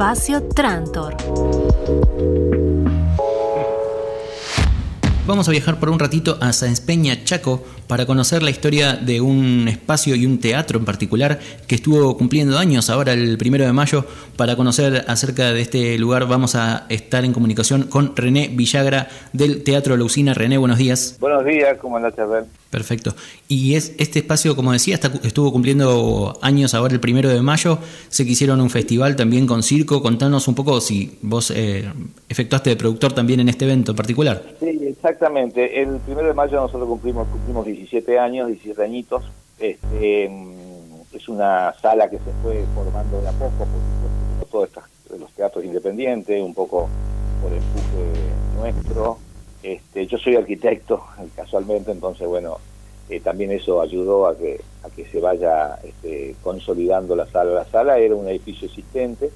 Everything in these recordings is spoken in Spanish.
Espacio Trantor. Vamos a viajar por un ratito a Sáenz Peña, Chaco, para conocer la historia de un espacio y un teatro en particular que estuvo cumpliendo años ahora el primero de mayo. Para conocer acerca de este lugar vamos a estar en comunicación con René Villagra del Teatro La Usina. René, buenos días. Buenos días, ¿cómo andás, Chabel? Perfecto. Y es este espacio, como decía, estuvo cumpliendo años ahora el primero de mayo. Sé que hicieron un festival también con circo. Contanos un poco si vos eh, efectuaste de productor también en este evento en particular. Sí, exactamente. El primero de mayo nosotros cumplimos, cumplimos 17 años, 17 añitos. Este, mm, es una sala que se fue formando de a poco, por supuesto, todos los teatros independientes, un poco por empuje nuestro este, yo soy arquitecto, casualmente, entonces, bueno, eh, también eso ayudó a que, a que se vaya este, consolidando la sala. La sala era un edificio existente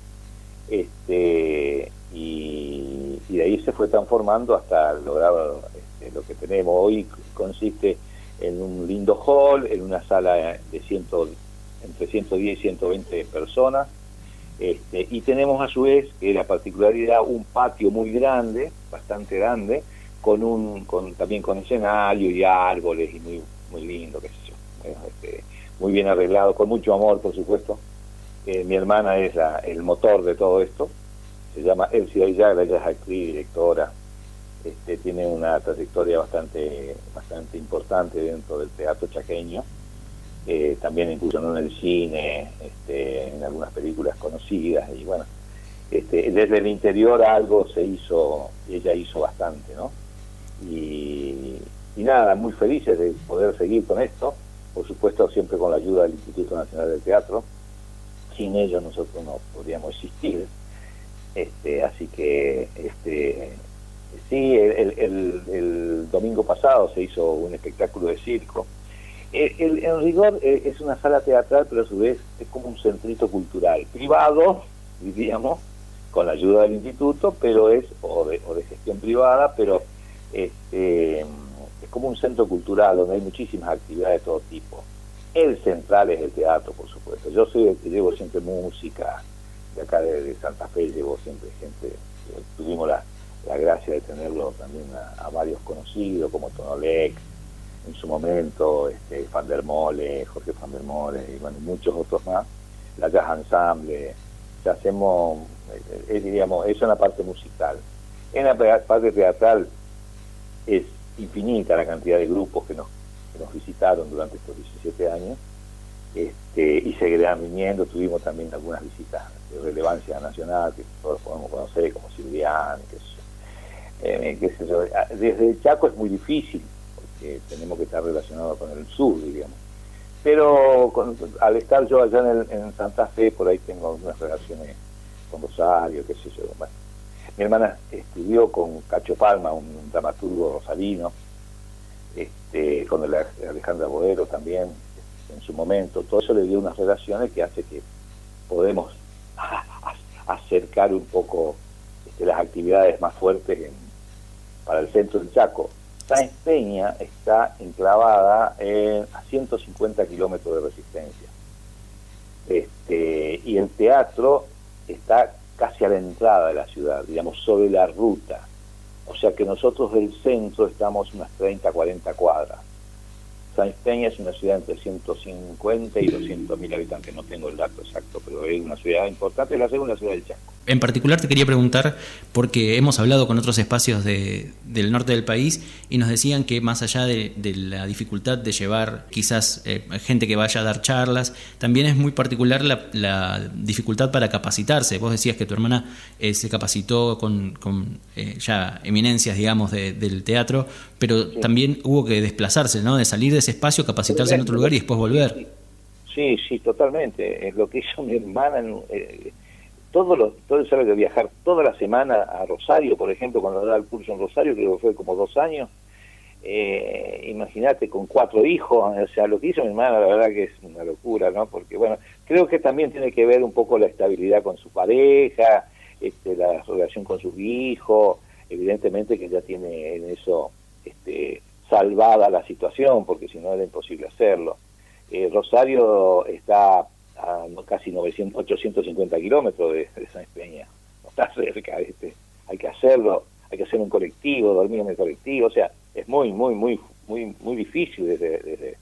este, y, de ahí se fue transformando hasta lograr este, lo que tenemos. Hoy consiste en un lindo hall, en una sala de ciento, entre 110 y 120 personas. Este, y tenemos a su vez, que la particularidad, un patio muy grande, bastante grande, con un con, también con escenario y árboles y muy muy lindo qué sé yo este, muy bien arreglado con mucho amor por supuesto. Eh, mi hermana es la, el motor de todo esto. Se llama Elsie Ayala ella es actriz directora. Este, tiene una trayectoria bastante bastante importante dentro del teatro chaqueño. Eh, también incursionó en el cine este, en algunas películas conocidas y bueno este, desde el interior algo se hizo ella hizo bastante no y, nada, muy felices de poder seguir con esto, por supuesto siempre con la ayuda del Instituto Nacional del Teatro, sin ellos nosotros no podríamos existir, este, así que este, sí, el, domingo pasado se hizo un espectáculo de circo. en rigor eh, es una sala teatral, pero a su vez es como un centrito cultural, privado, diríamos, con la ayuda del instituto, pero es, o de, o de gestión privada, pero este, es como un centro cultural donde hay muchísimas actividades de todo tipo. El central es el teatro, por supuesto. Yo soy el que llevo siempre música, de acá de, Santa Fe llevo siempre gente, tuvimos la, gracia de tenerlo también a, varios conocidos como Tonolec, en su momento, este, Van der Mole, Jorge Van der Mole, y bueno, muchos otros más, la Jazz Ensemble, hacemos, eh, eh, diríamos, eso en la parte musical. En la parte teatral es infinita la cantidad de grupos que nos, nos visitaron durante estos 17 años este, y seguirán viniendo. Tuvimos también algunas visitas de relevancia nacional que todos podemos conocer, como Silvian, eh, qué sé yo. Desde Chaco es muy difícil, porque tenemos que estar relacionados con el sur, digamos. Pero al estar yo allá en, en, Santa Fe, por ahí tengo algunas relaciones con Rosario, qué sé yo. Bueno, mi hermana estudió con Cacho Palma, un dramaturgo rosalino, este, con Alejandra Bodero también, en su momento. Todo eso le dio unas relaciones que hace que podemos acercar un poco este, las actividades más fuertes para el centro del Chaco. Sáenz Peña está enclavada en, a 150 kilómetros de resistencia. Este, y el teatro está casi a la entrada de la ciudad, digamos, sobre la ruta. O sea que nosotros del centro estamos unas 30, 40 cuadras. San Peña es una ciudad entre 150 y 200 mil habitantes, no tengo el dato exacto, pero es una ciudad importante, es la segunda ciudad del Chaco. En particular te quería preguntar, porque hemos hablado con otros espacios de, del norte del país y nos decían que más allá de, la dificultad de llevar quizás eh, gente que vaya a dar charlas, también es muy particular la, dificultad para capacitarse. Vos decías que tu hermana eh, se capacitó con, eh, ya eminencias, digamos, del teatro, pero también hubo que desplazarse, ¿no? De salir de ese espacio, capacitarse en otro lugar y después volver. Sí, sí, totalmente. Es lo que hizo mi hermana. En, todos los, todo el sabe de viajar toda la semana a Rosario, por ejemplo, cuando da el curso en Rosario, que fue como dos años, eh, imagínate, con cuatro hijos, o sea, lo que hizo mi hermana, la verdad que es una locura, ¿no? Porque, bueno, creo que también tiene que ver un poco la estabilidad con su pareja, este, la relación con sus hijos, evidentemente que ya tiene en eso este, salvada la situación, porque si no era imposible hacerlo. Eh, Rosario está a casi 900, 850 kilómetros de, San Peña. No está cerca, ¿viste? hay que hacerlo, hay que hacer un colectivo, dormir en el colectivo, o sea, es muy, muy, muy, muy, muy difícil desde,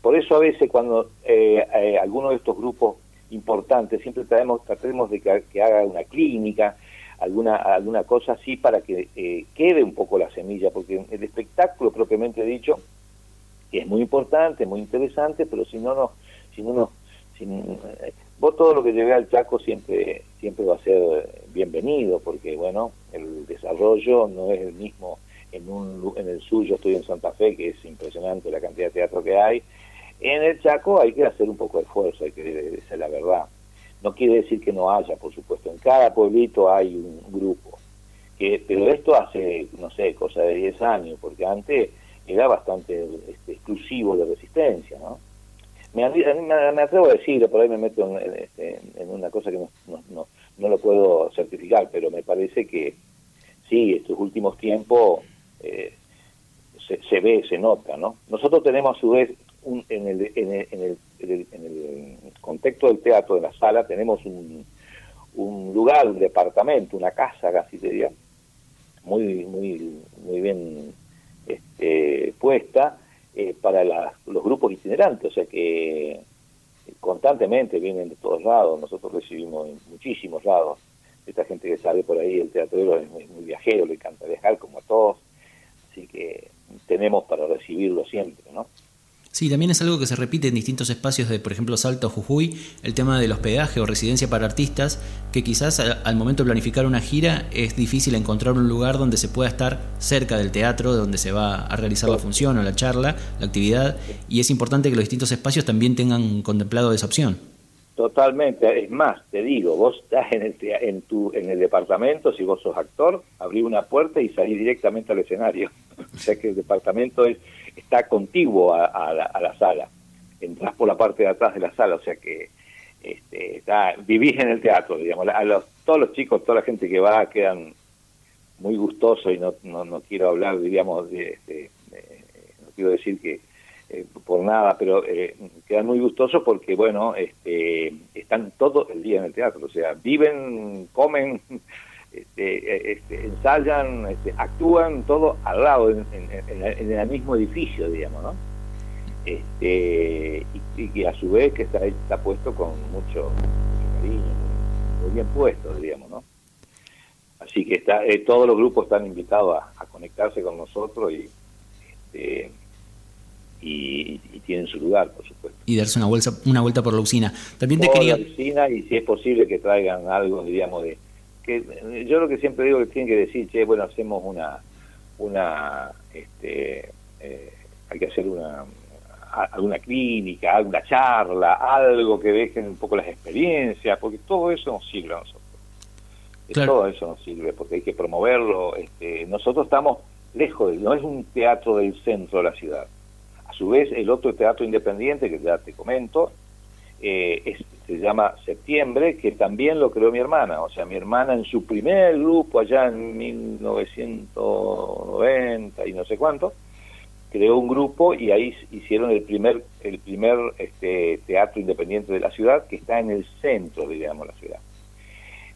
Por eso a veces cuando eh, eh, algunos de estos grupos importantes siempre traemos, tratemos de que, haga una clínica, alguna alguna cosa así para que eh, quede un poco la semilla, porque el espectáculo propiamente dicho es muy importante, muy interesante, pero si no no, si no no, vos todo lo que llegue al Chaco siempre siempre va a ser bienvenido, porque bueno, el desarrollo no es el mismo en un en el suyo estoy en Santa Fe, que es impresionante la cantidad de teatro que hay. En el Chaco hay que hacer un poco de esfuerzo, hay que decir la verdad. No quiere decir que no haya, por supuesto. En cada pueblito hay un grupo. Que, pero esto hace, no sé, cosa de 10 años, porque antes era bastante este, exclusivo de resistencia, ¿no? Me, atrevo a decirlo, por ahí me meto en, este, una cosa que no, no, lo puedo certificar, pero me parece que sí, estos últimos tiempos eh, se, ve, se nota, ¿no? Nosotros tenemos a su vez en, el, en, el, en, el, contexto del teatro, de la sala, tenemos un, un lugar, un departamento, una casa casi diría, muy, muy, muy bien este, puesta eh, para los grupos itinerantes, o sea que constantemente vienen de todos lados, nosotros recibimos en muchísimos lados, esta gente que sale por ahí, el teatro es muy, muy viajero, le encanta viajar como a todos, así que tenemos para recibirlo siempre, ¿no? Sí, también es algo que se repite en distintos espacios de, por ejemplo, Salto o Jujuy, el tema del hospedaje o residencia para artistas, que quizás al, momento de planificar una gira es difícil encontrar un lugar donde se pueda estar cerca del teatro, donde se va a realizar la función o la charla, la actividad, y es importante que los distintos espacios también tengan contemplado esa opción. Totalmente, es más, te digo, vos estás en el, en tu, en el departamento, si vos sos actor, abrí una puerta y salí directamente al escenario. o sea que el departamento es está contiguo a, la, sala. Entras por la parte de atrás de la sala, o sea que este, está, vivís en el teatro, digamos. A los, todos los chicos, toda la gente que va quedan muy gustosos y no, no, quiero hablar, digamos, de, no quiero decir que eh, por nada, pero eh, quedan muy gustosos porque, bueno, este, están todo el día en el teatro, o sea, viven, comen, este, este, ensayan, este, actúan todo al lado, en, el mismo edificio, digamos, ¿no? Este, y, que a su vez que está, está puesto con mucho, cariño, muy, bien puesto, digamos, ¿no? Así que está, eh, todos los grupos están invitados a, conectarse con nosotros y, este, y, tienen su lugar, por supuesto. Y darse una vuelta, una vuelta por la usina. También te quería... La usina y si es posible que traigan algo, digamos, de que yo lo que siempre digo que tienen que decir, che, bueno, hacemos una, una, este, eh, hay que hacer una, alguna clínica, alguna charla, algo que dejen un poco las experiencias, porque todo eso nos sirve a nosotros. Todo eso nos sirve, porque hay que promoverlo. Este, nosotros estamos lejos, no es un teatro del centro de la ciudad. A su vez, el otro teatro independiente, que ya te comento, eh, se llama Septiembre, que también lo creó mi hermana. O sea, mi hermana en su primer grupo, allá en 1990 y no sé cuánto, creó un grupo y ahí hicieron el primer el primer este, teatro independiente de la ciudad, que está en el centro, digamos, la ciudad.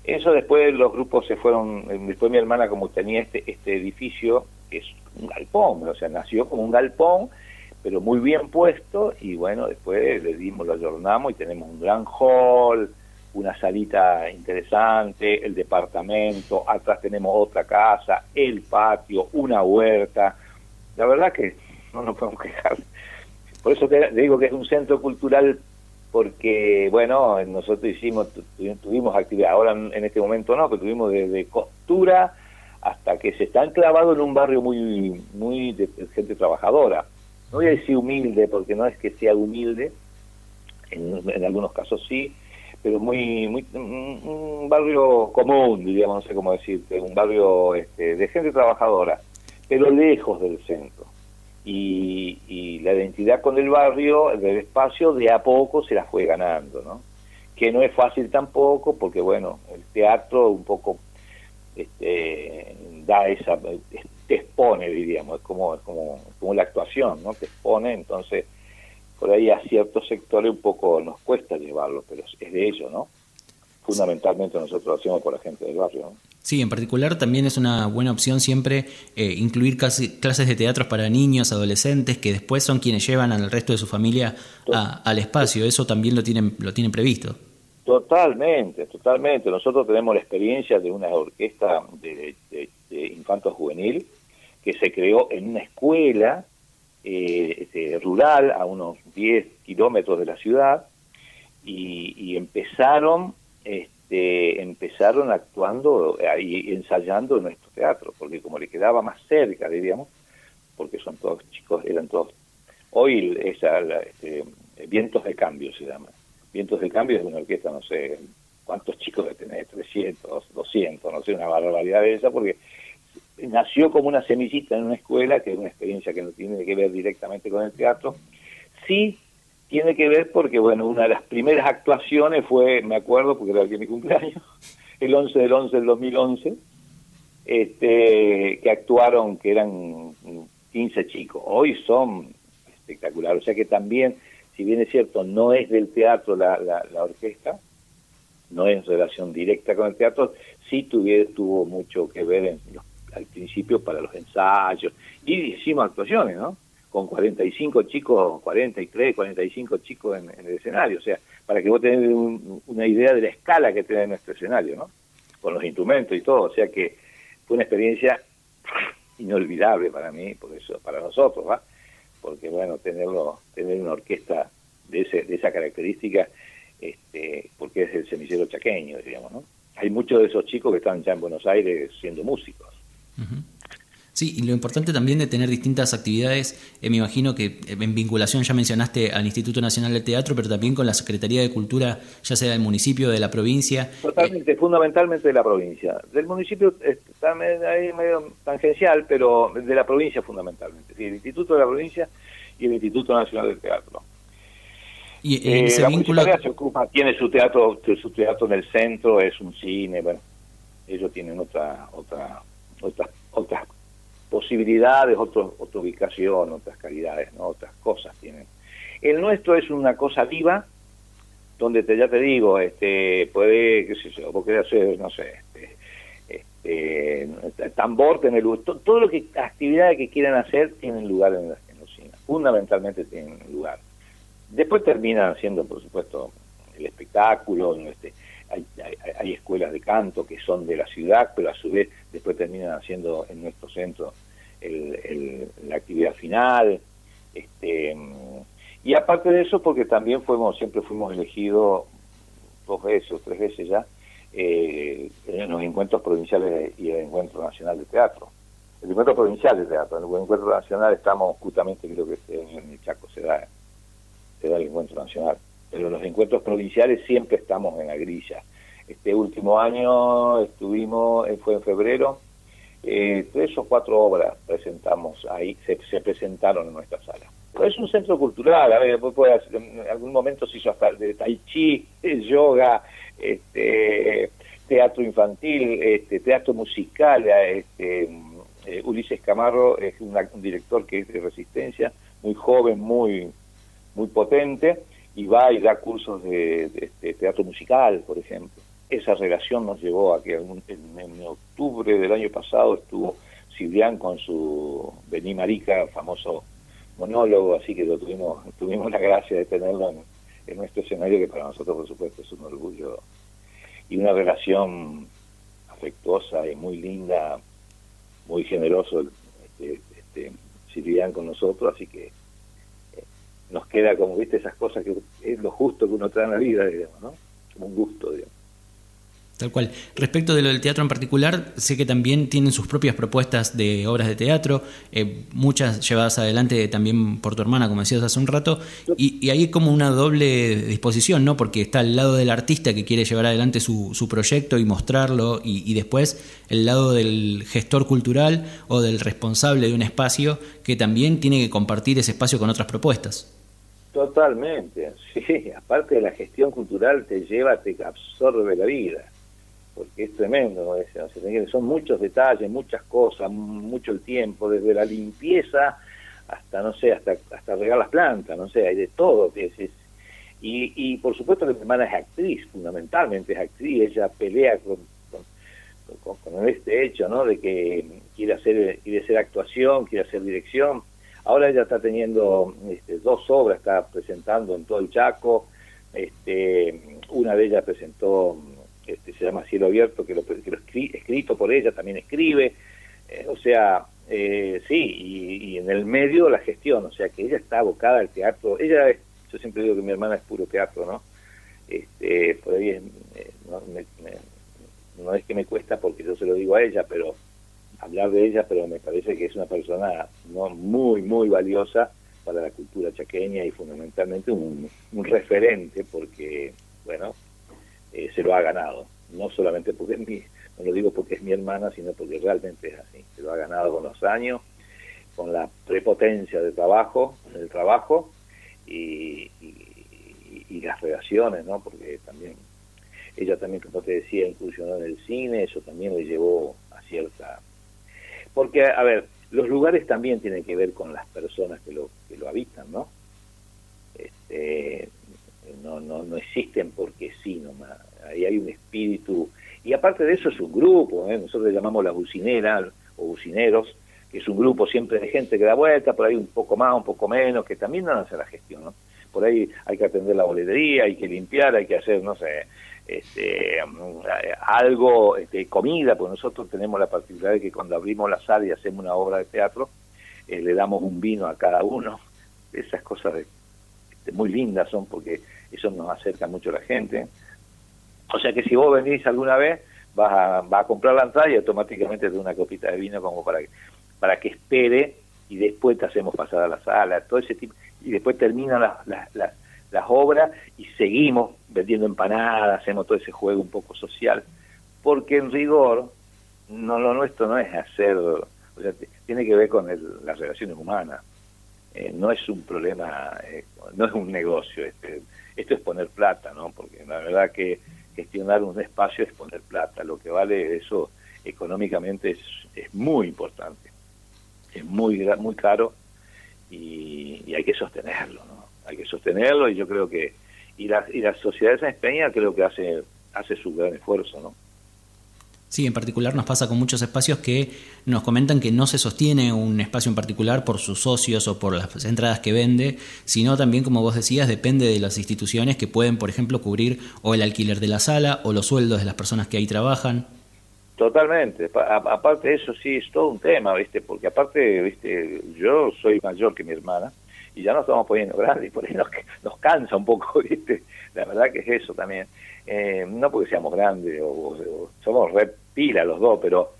Eso después los grupos se fueron, eh, después mi hermana como tenía este, este edificio, es un galpón, o sea, nació como un galpón, pero muy bien puesto y bueno, después le dimos, lo ayornamos y tenemos un gran hall, una salita interesante, el departamento, atrás tenemos otra casa, el patio, una huerta. La verdad que no nos podemos quejar. Por eso te, digo que es un centro cultural porque, bueno, nosotros hicimos, tuvimos actividad, ahora en este momento no, pero tuvimos desde costura hasta que se está enclavado en un barrio muy, muy de gente trabajadora no voy a decir humilde, porque no es que sea humilde, en, algunos casos sí, pero muy, muy un barrio común, diríamos, no sé cómo decirte, un barrio este, de gente trabajadora, pero lejos del centro. Y, y, la identidad con el barrio, el espacio, de a poco se la fue ganando, ¿no? Que no es fácil tampoco, porque bueno, el teatro un poco este, da esa, te expone, diríamos, como, como, como la actuación, ¿no? Te expone, entonces por ahí a ciertos sectores un poco nos cuesta llevarlo, pero es de ello, ¿no? Fundamentalmente nosotros lo hacemos por la gente del barrio, ¿no? Sí, en particular también es una buena opción siempre eh, incluir casi, clases de teatro para niños, adolescentes, que después son quienes llevan al resto de su familia al espacio. Eso también lo tienen, lo tienen previsto. Totalmente, totalmente. Nosotros tenemos la experiencia de una orquesta de, de, infanto juvenil que se creó en una escuela eh, este, rural a unos 10 kilómetros de la ciudad y, empezaron este, empezaron actuando y ensayando en nuestro teatro, porque como le quedaba más cerca, diríamos, porque son todos chicos, eran todos. Hoy esa, este, Vientos de Cambio se llama. Vientos de Cambio es una orquesta, no sé cuántos chicos de tener, 300, 200, no sé, una barbaridad de esa, porque nació como una semillita en una escuela, que es una experiencia que no tiene que ver directamente con el teatro. Sí tiene que ver porque, bueno, una de las primeras actuaciones fue, me acuerdo, porque era el mi cumpleaños, el 11 del 11 del 2011, este, que actuaron, que eran 15 chicos. Hoy son espectaculares, o sea que también, si bien es cierto, no es del teatro la, la, orquesta, no es relación directa con el teatro, sí tuve, tuvo mucho que ver en al principio para los ensayos, y hicimos actuaciones, ¿no? con 45 chicos, 43, 45 chicos en, el escenario. O sea, para que vos tengas una idea de la escala que tiene nuestro escenario, ¿no? Con los instrumentos y todo. O sea que fue una experiencia inolvidable para mí, por eso, para nosotros, ¿va? Porque, bueno, tenerlo, tener una orquesta de, ese, de esa característica, este, porque es el semillero chaqueño, digamos, ¿no? Hay muchos de esos chicos que están ya en Buenos Aires siendo músicos. Sí, y lo importante también de tener distintas actividades, eh, me imagino que eh, en vinculación ya mencionaste al Instituto Nacional de Teatro, pero también con la Secretaría de Cultura, ya sea del municipio, de la provincia. Totalmente, fundamentalmente de la provincia. Del municipio está ahí medio tangencial, pero de la provincia fundamentalmente. Sí, el Instituto de la provincia y el Instituto Nacional de Teatro. Y en eh, ese la vínculo... se ocupa, tiene su teatro, su teatro en el centro, es un cine, bueno, ellos tienen otra, otra, otras, otras posibilidades, otro, otra ubicación, otras calidades, ¿no? otras cosas tienen. El nuestro es una cosa viva, donde te, ya te digo, este, puede, qué sé yo, vos hacer, no sé, este, este, tambor, tener luz, todo, lo que, actividades que quieran hacer tienen lugar en, la, en fundamentalmente tienen lugar. Después terminan haciendo, por supuesto, el espectáculo, este, hay, hay, escuelas de canto que son de la ciudad, pero a su vez después terminan haciendo en nuestro centro el, la actividad final. Este, y aparte de eso, porque también fuimos, siempre fuimos elegidos dos veces o tres veces ya eh, en los encuentros provinciales y el encuentro nacional de teatro. El encuentro provincial de teatro, en el encuentro nacional estamos justamente, creo que en el Chaco se da, se da el encuentro nacional pero los encuentros provinciales siempre estamos en la grilla. Este último año estuvimos, eh, fue en febrero, eh, tres o cuatro obras presentamos ahí, se, presentaron en nuestra sala. es un centro cultural, a ver, puede en algún momento se hizo hasta de tai chi, yoga, este, teatro infantil, este, teatro musical, este, eh, Ulises Camarro es un director que es de resistencia, muy joven, muy, muy potente, y va y da cursos de, teatro musical, por ejemplo. Esa relación nos llevó a que en, octubre del año pasado estuvo Silvian con su Bení Marica, famoso monólogo, así que lo tuvimos, tuvimos la gracia de tenerlo en, nuestro escenario, que para nosotros, por supuesto, es un orgullo y una relación afectuosa y muy linda, muy generoso este, este, Silvian con nosotros, así que nos queda como, viste, esas cosas que es lo justo que uno trae en la vida, digamos, ¿no? Como un gusto, digamos. Tal cual. Respecto de lo del teatro en particular, sé que también tienen sus propias propuestas de obras de teatro, eh, muchas llevadas adelante también por tu hermana, como decías hace un rato, y, y hay como una doble disposición, ¿no? Porque está el lado del artista que quiere llevar adelante su, su proyecto y mostrarlo, y, después el lado del gestor cultural o del responsable de un espacio que también tiene que compartir ese espacio con otras propuestas. Totalmente, sí, aparte de la gestión cultural te lleva, te absorbe la vida, porque es tremendo, son muchos detalles, muchas cosas, mucho el tiempo, desde la limpieza hasta no sé, hasta hasta regar las plantas, no sé, hay de todo. y, y por supuesto que mi hermana es actriz, fundamentalmente es actriz, ella pelea con, con, este hecho, ¿no? De que quiere hacer, quiere hacer actuación, quiere hacer dirección. Ahora ella está teniendo este, dos obras, está presentando en todo el Chaco. Este, una de ellas presentó, este, se llama Cielo Abierto, que lo, que lo escrito por ella, también escribe. Eh, o sea, eh, sí, y, en el medio la gestión, o sea que ella está abocada al teatro. Ella, yo siempre digo que mi hermana es puro teatro, ¿no? Este, por ahí es, eh, no, es que me cuesta porque yo se lo digo a ella, pero hablar de ella, pero me parece que es una persona no muy, muy valiosa para la cultura chaqueña y fundamentalmente un, referente porque, bueno, eh, se lo ha ganado. No solamente porque es mi, no lo digo porque es mi hermana, sino porque realmente es así. Se lo ha ganado con los años, con la prepotencia del trabajo, del trabajo y, y, las relaciones, ¿no? Porque también ella también, como te decía, incursionó en el cine, eso también le llevó a cierta... Porque, a ver, los lugares también tienen que ver con las personas que lo, que lo habitan, ¿no? Este, no, no, no existen porque sí nomás. Ahí hay un espíritu y aparte de eso es un grupo, ¿eh? nosotros le llamamos la bucinera o bucineros, que es un grupo siempre de gente que da vuelta, por ahí un poco más, un poco menos, que también no hace la gestión, ¿no? Por ahí hay que atender la boletería, hay que limpiar, hay que hacer, no sé, este, algo, este, comida, porque nosotros tenemos la particularidad de que cuando abrimos la sala y hacemos una obra de teatro, eh, le damos un vino a cada uno. Esas cosas de, muy lindas son porque eso nos acerca mucho a la gente. O sea que si vos venís alguna vez, vas a, vas a comprar la entrada y automáticamente te da una copita de vino como para que, para que espere y después te hacemos pasar a la sala, todo ese tipo. Y después terminan las, las, las, obras y seguimos vendiendo empanadas, hacemos todo ese juego un poco social. Porque en rigor, no lo nuestro no es hacer, o sea, tiene que ver con las relaciones humanas. Eh, no es un problema, eh, no es un negocio, este, esto es poner plata, ¿no? Porque la verdad que gestionar un espacio es poner plata. Lo que vale eso económicamente es, es muy importante. Es muy, muy caro y, hay que sostenerlo, ¿no? Hay que sostenerlo y yo creo que... Y la, y la sociedad de San Peña creo que hace, hace su gran esfuerzo, ¿no? Sí, en particular nos pasa con muchos espacios que nos comentan que no se sostiene un espacio en particular por sus socios o por las entradas que vende, sino también, como vos decías, depende de las instituciones que pueden, por ejemplo, cubrir o el alquiler de la sala o los sueldos de las personas que ahí trabajan. Totalmente. aparte de eso, sí, es todo un tema, ¿viste? Porque aparte, ¿viste? Yo soy mayor que mi hermana y ya nos estamos poniendo grandes y por ahí nos, cansa un poco, ¿viste? La verdad que es eso también. Eh, no porque seamos grandes o, somos re pila los dos, pero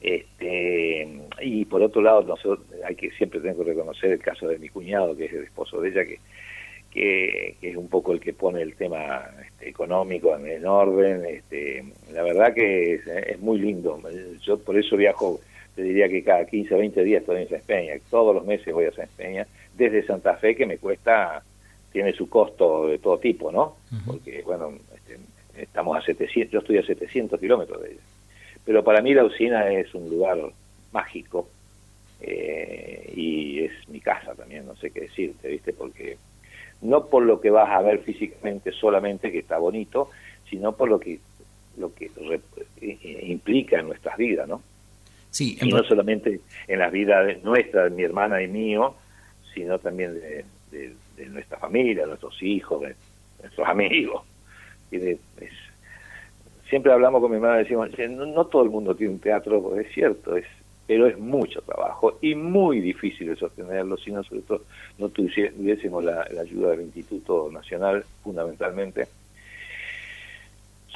este y por otro lado nosotros hay que siempre tengo que reconocer el caso de mi cuñado que es el esposo de ella que que, es un poco el que pone el tema este, económico en, orden este la verdad que es, muy lindo yo por eso viajo te diría que cada 15 20 días estoy en San todos los meses voy a San Peña desde Santa Fe que me cuesta tiene su costo de todo tipo no porque bueno estamos a 700, yo estoy a 700 kilómetros de ella. Pero para mí la usina es un lugar mágico eh, y es mi casa también, no sé qué decirte, ¿viste? Porque no por lo que vas a ver físicamente solamente que está bonito, sino por lo que lo que eh, implica en nuestras vidas, ¿no? Sí, y no solamente en las vidas nuestras, de mi hermana y mío, sino también de, nuestra familia, de nuestros hijos, de nuestros amigos siempre hablamos con mi hermana, decimos, no, todo el mundo tiene un teatro, es cierto, es pero es mucho trabajo y muy difícil de sostenerlo si nosotros no tuviésemos la, ayuda del Instituto Nacional, fundamentalmente,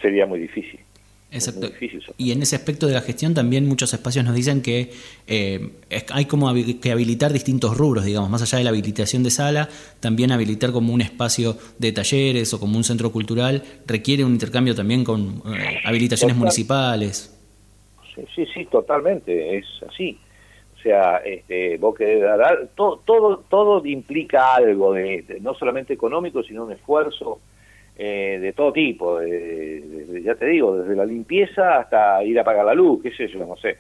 sería muy difícil. Exacto. Y en ese aspecto de la gestión también muchos espacios nos dicen que eh, hay como que habilitar distintos rubros, digamos, más allá de la habilitación de sala, también habilitar como un espacio de talleres o como un centro cultural requiere un intercambio también con eh, habilitaciones municipales. Sí, sí, sí, totalmente, es así. O sea, este, vos querés dar, todo, todo, todo implica algo, de, no solamente económico, sino un esfuerzo eh, de todo tipo, ya te digo, desde la limpieza hasta ir a pagar la luz, qué sé yo, no sé.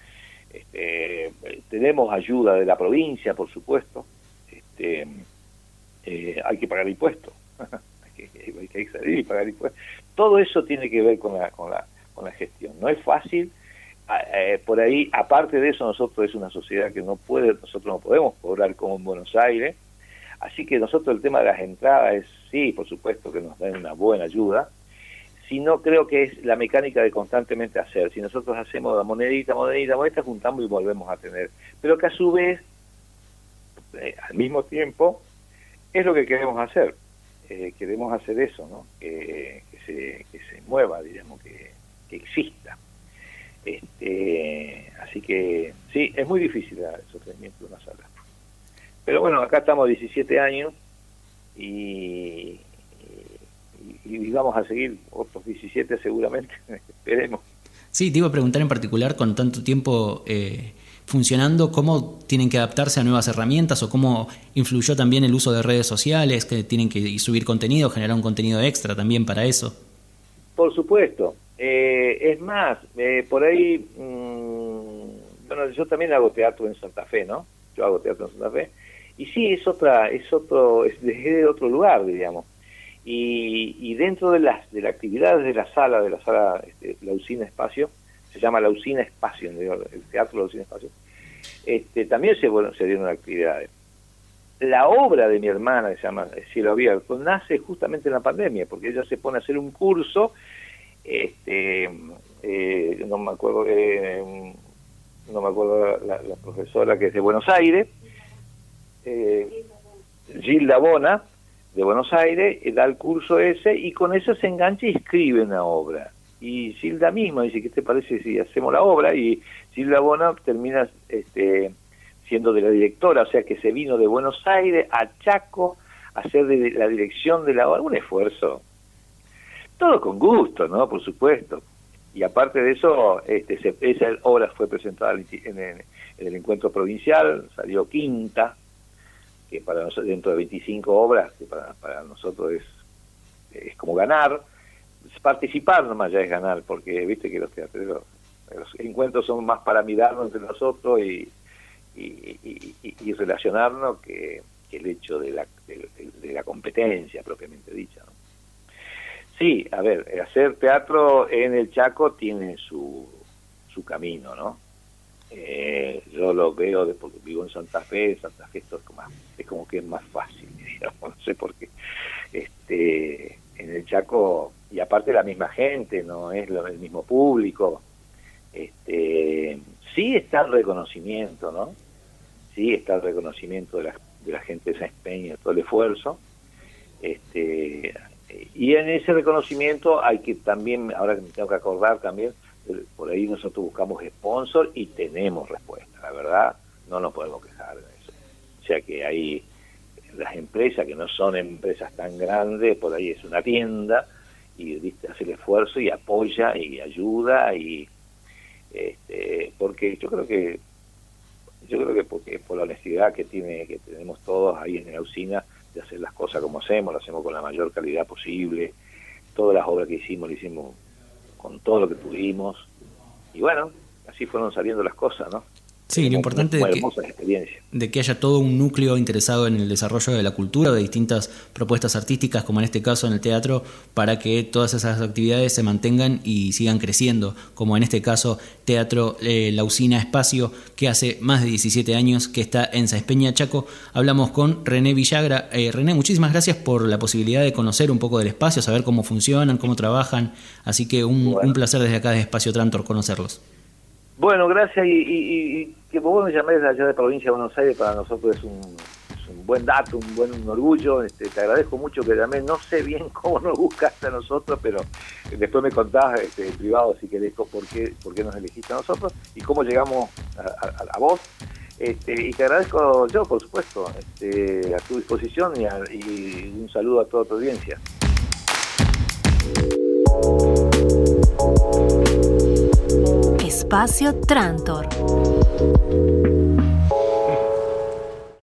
Este, tenemos ayuda de la provincia, por supuesto, este, eh, hay que pagar impuestos, hay, que, hay que salir y pagar impuestos. Todo eso tiene que ver con la, con la, con la gestión. No es fácil, eh, por ahí, aparte de eso, nosotros es una sociedad que no puede, nosotros no podemos cobrar como en Buenos Aires, así que nosotros el tema de las entradas es, sí, por supuesto que nos dan una buena ayuda, sino creo que es la mecánica de constantemente hacer. Si nosotros hacemos la monedita, monedita, monedita, juntamos y volvemos a tener. Pero que a su vez, eh, al mismo tiempo, es lo que queremos hacer. Eh, queremos hacer eso, ¿no? Que, se, que se mueva, digamos, que, que exista. Este, así que sí, es muy difícil el sostenimiento de una sala. Pero bueno, acá estamos 17 años y, y, vamos a seguir otros 17 seguramente, esperemos. Sí, te iba a preguntar en particular, con tanto tiempo eh, funcionando, ¿cómo tienen que adaptarse a nuevas herramientas o cómo influyó también el uso de redes sociales, que tienen que subir contenido, generar un contenido extra también para eso? Por supuesto, eh, es más, eh, por ahí, mm, bueno, yo también hago teatro en Santa Fe, ¿no? Yo hago teatro en Santa Fe. Y sí, es otra, es otro, es de otro lugar, diríamos. Y, y dentro de las, de las actividades de la sala, de la sala, este, la usina espacio, se llama la usina espacio, el teatro la usina espacio, este, también se, bueno, se dieron actividades. La obra de mi hermana, que se llama Cielo Abierto, nace justamente en la pandemia, porque ella se pone a hacer un curso este eh, no me acuerdo eh, no me acuerdo la, profesora que es de Buenos Aires eh, Gilda Bona de Buenos Aires eh, da el curso ese y con eso se engancha y escribe una obra y Gilda misma dice ¿qué te parece si hacemos la obra? y Gilda Bona termina este siendo de la directora o sea que se vino de Buenos Aires a Chaco a hacer de la dirección de la obra un esfuerzo todo con gusto, ¿no? Por supuesto. Y aparte de eso, este, esa obra fue presentada en el, encuentro provincial, salió quinta, que para nosotros, dentro de 25 obras, que para, nosotros es, es como ganar. Participar nomás ya es ganar, porque viste que los los encuentros son más para mirarnos entre nosotros y, y, relacionarnos que, el hecho de la, de la competencia propiamente dicha. ¿no? Sí, a ver, hacer teatro en el Chaco tiene su, su camino, ¿no? Eh, yo lo veo de, porque vivo en Santa Fe, Santa Fe esto es como, es como que es más fácil, digamos, no sé por qué. Este, en el Chaco, y aparte la misma gente, no es lo, el mismo público, este, sí está el reconocimiento, ¿no? Sí está el reconocimiento de la, de la gente de San Espeña, todo el esfuerzo. Este, y en ese reconocimiento hay que también, ahora que me tengo que acordar también, por ahí nosotros buscamos sponsor y tenemos respuesta, la verdad, no nos podemos quejar de eso. O sea que hay las empresas que no son empresas tan grandes, por ahí es una tienda, y ¿viste? hace el esfuerzo y apoya y ayuda y este, porque yo creo que yo creo que porque por la honestidad que tiene que tenemos todos ahí en la usina de hacer las cosas como hacemos, lo hacemos con la mayor calidad posible. Todas las obras que hicimos, lo hicimos con todo lo que pudimos. Y bueno, así fueron saliendo las cosas, ¿no? Sí, lo importante es de que, haya todo un núcleo interesado en el desarrollo de la cultura, de distintas propuestas artísticas, como en este caso en el teatro, para que todas esas actividades se mantengan y sigan creciendo, como en este caso Teatro eh, La Usina Espacio, que hace más de 17 años que está en Saespeña, Chaco. Hablamos con René Villagra. Eh, René, muchísimas gracias por la posibilidad de conocer un poco del espacio, saber cómo funcionan, cómo trabajan, así que un, un placer desde acá de Espacio Trantor conocerlos. Bueno, gracias y, que vos me llaméis allá de provincia de Buenos Aires para nosotros es un, buen dato, un buen orgullo. Este, te agradezco mucho que también no sé bien cómo nos buscaste a nosotros, pero después me contás este, en privado si querés por qué, por qué nos elegiste a nosotros y cómo llegamos a, vos. Este, y te agradezco yo, por supuesto, este, a tu disposición y un saludo a toda tu audiencia. Espacio Trantor.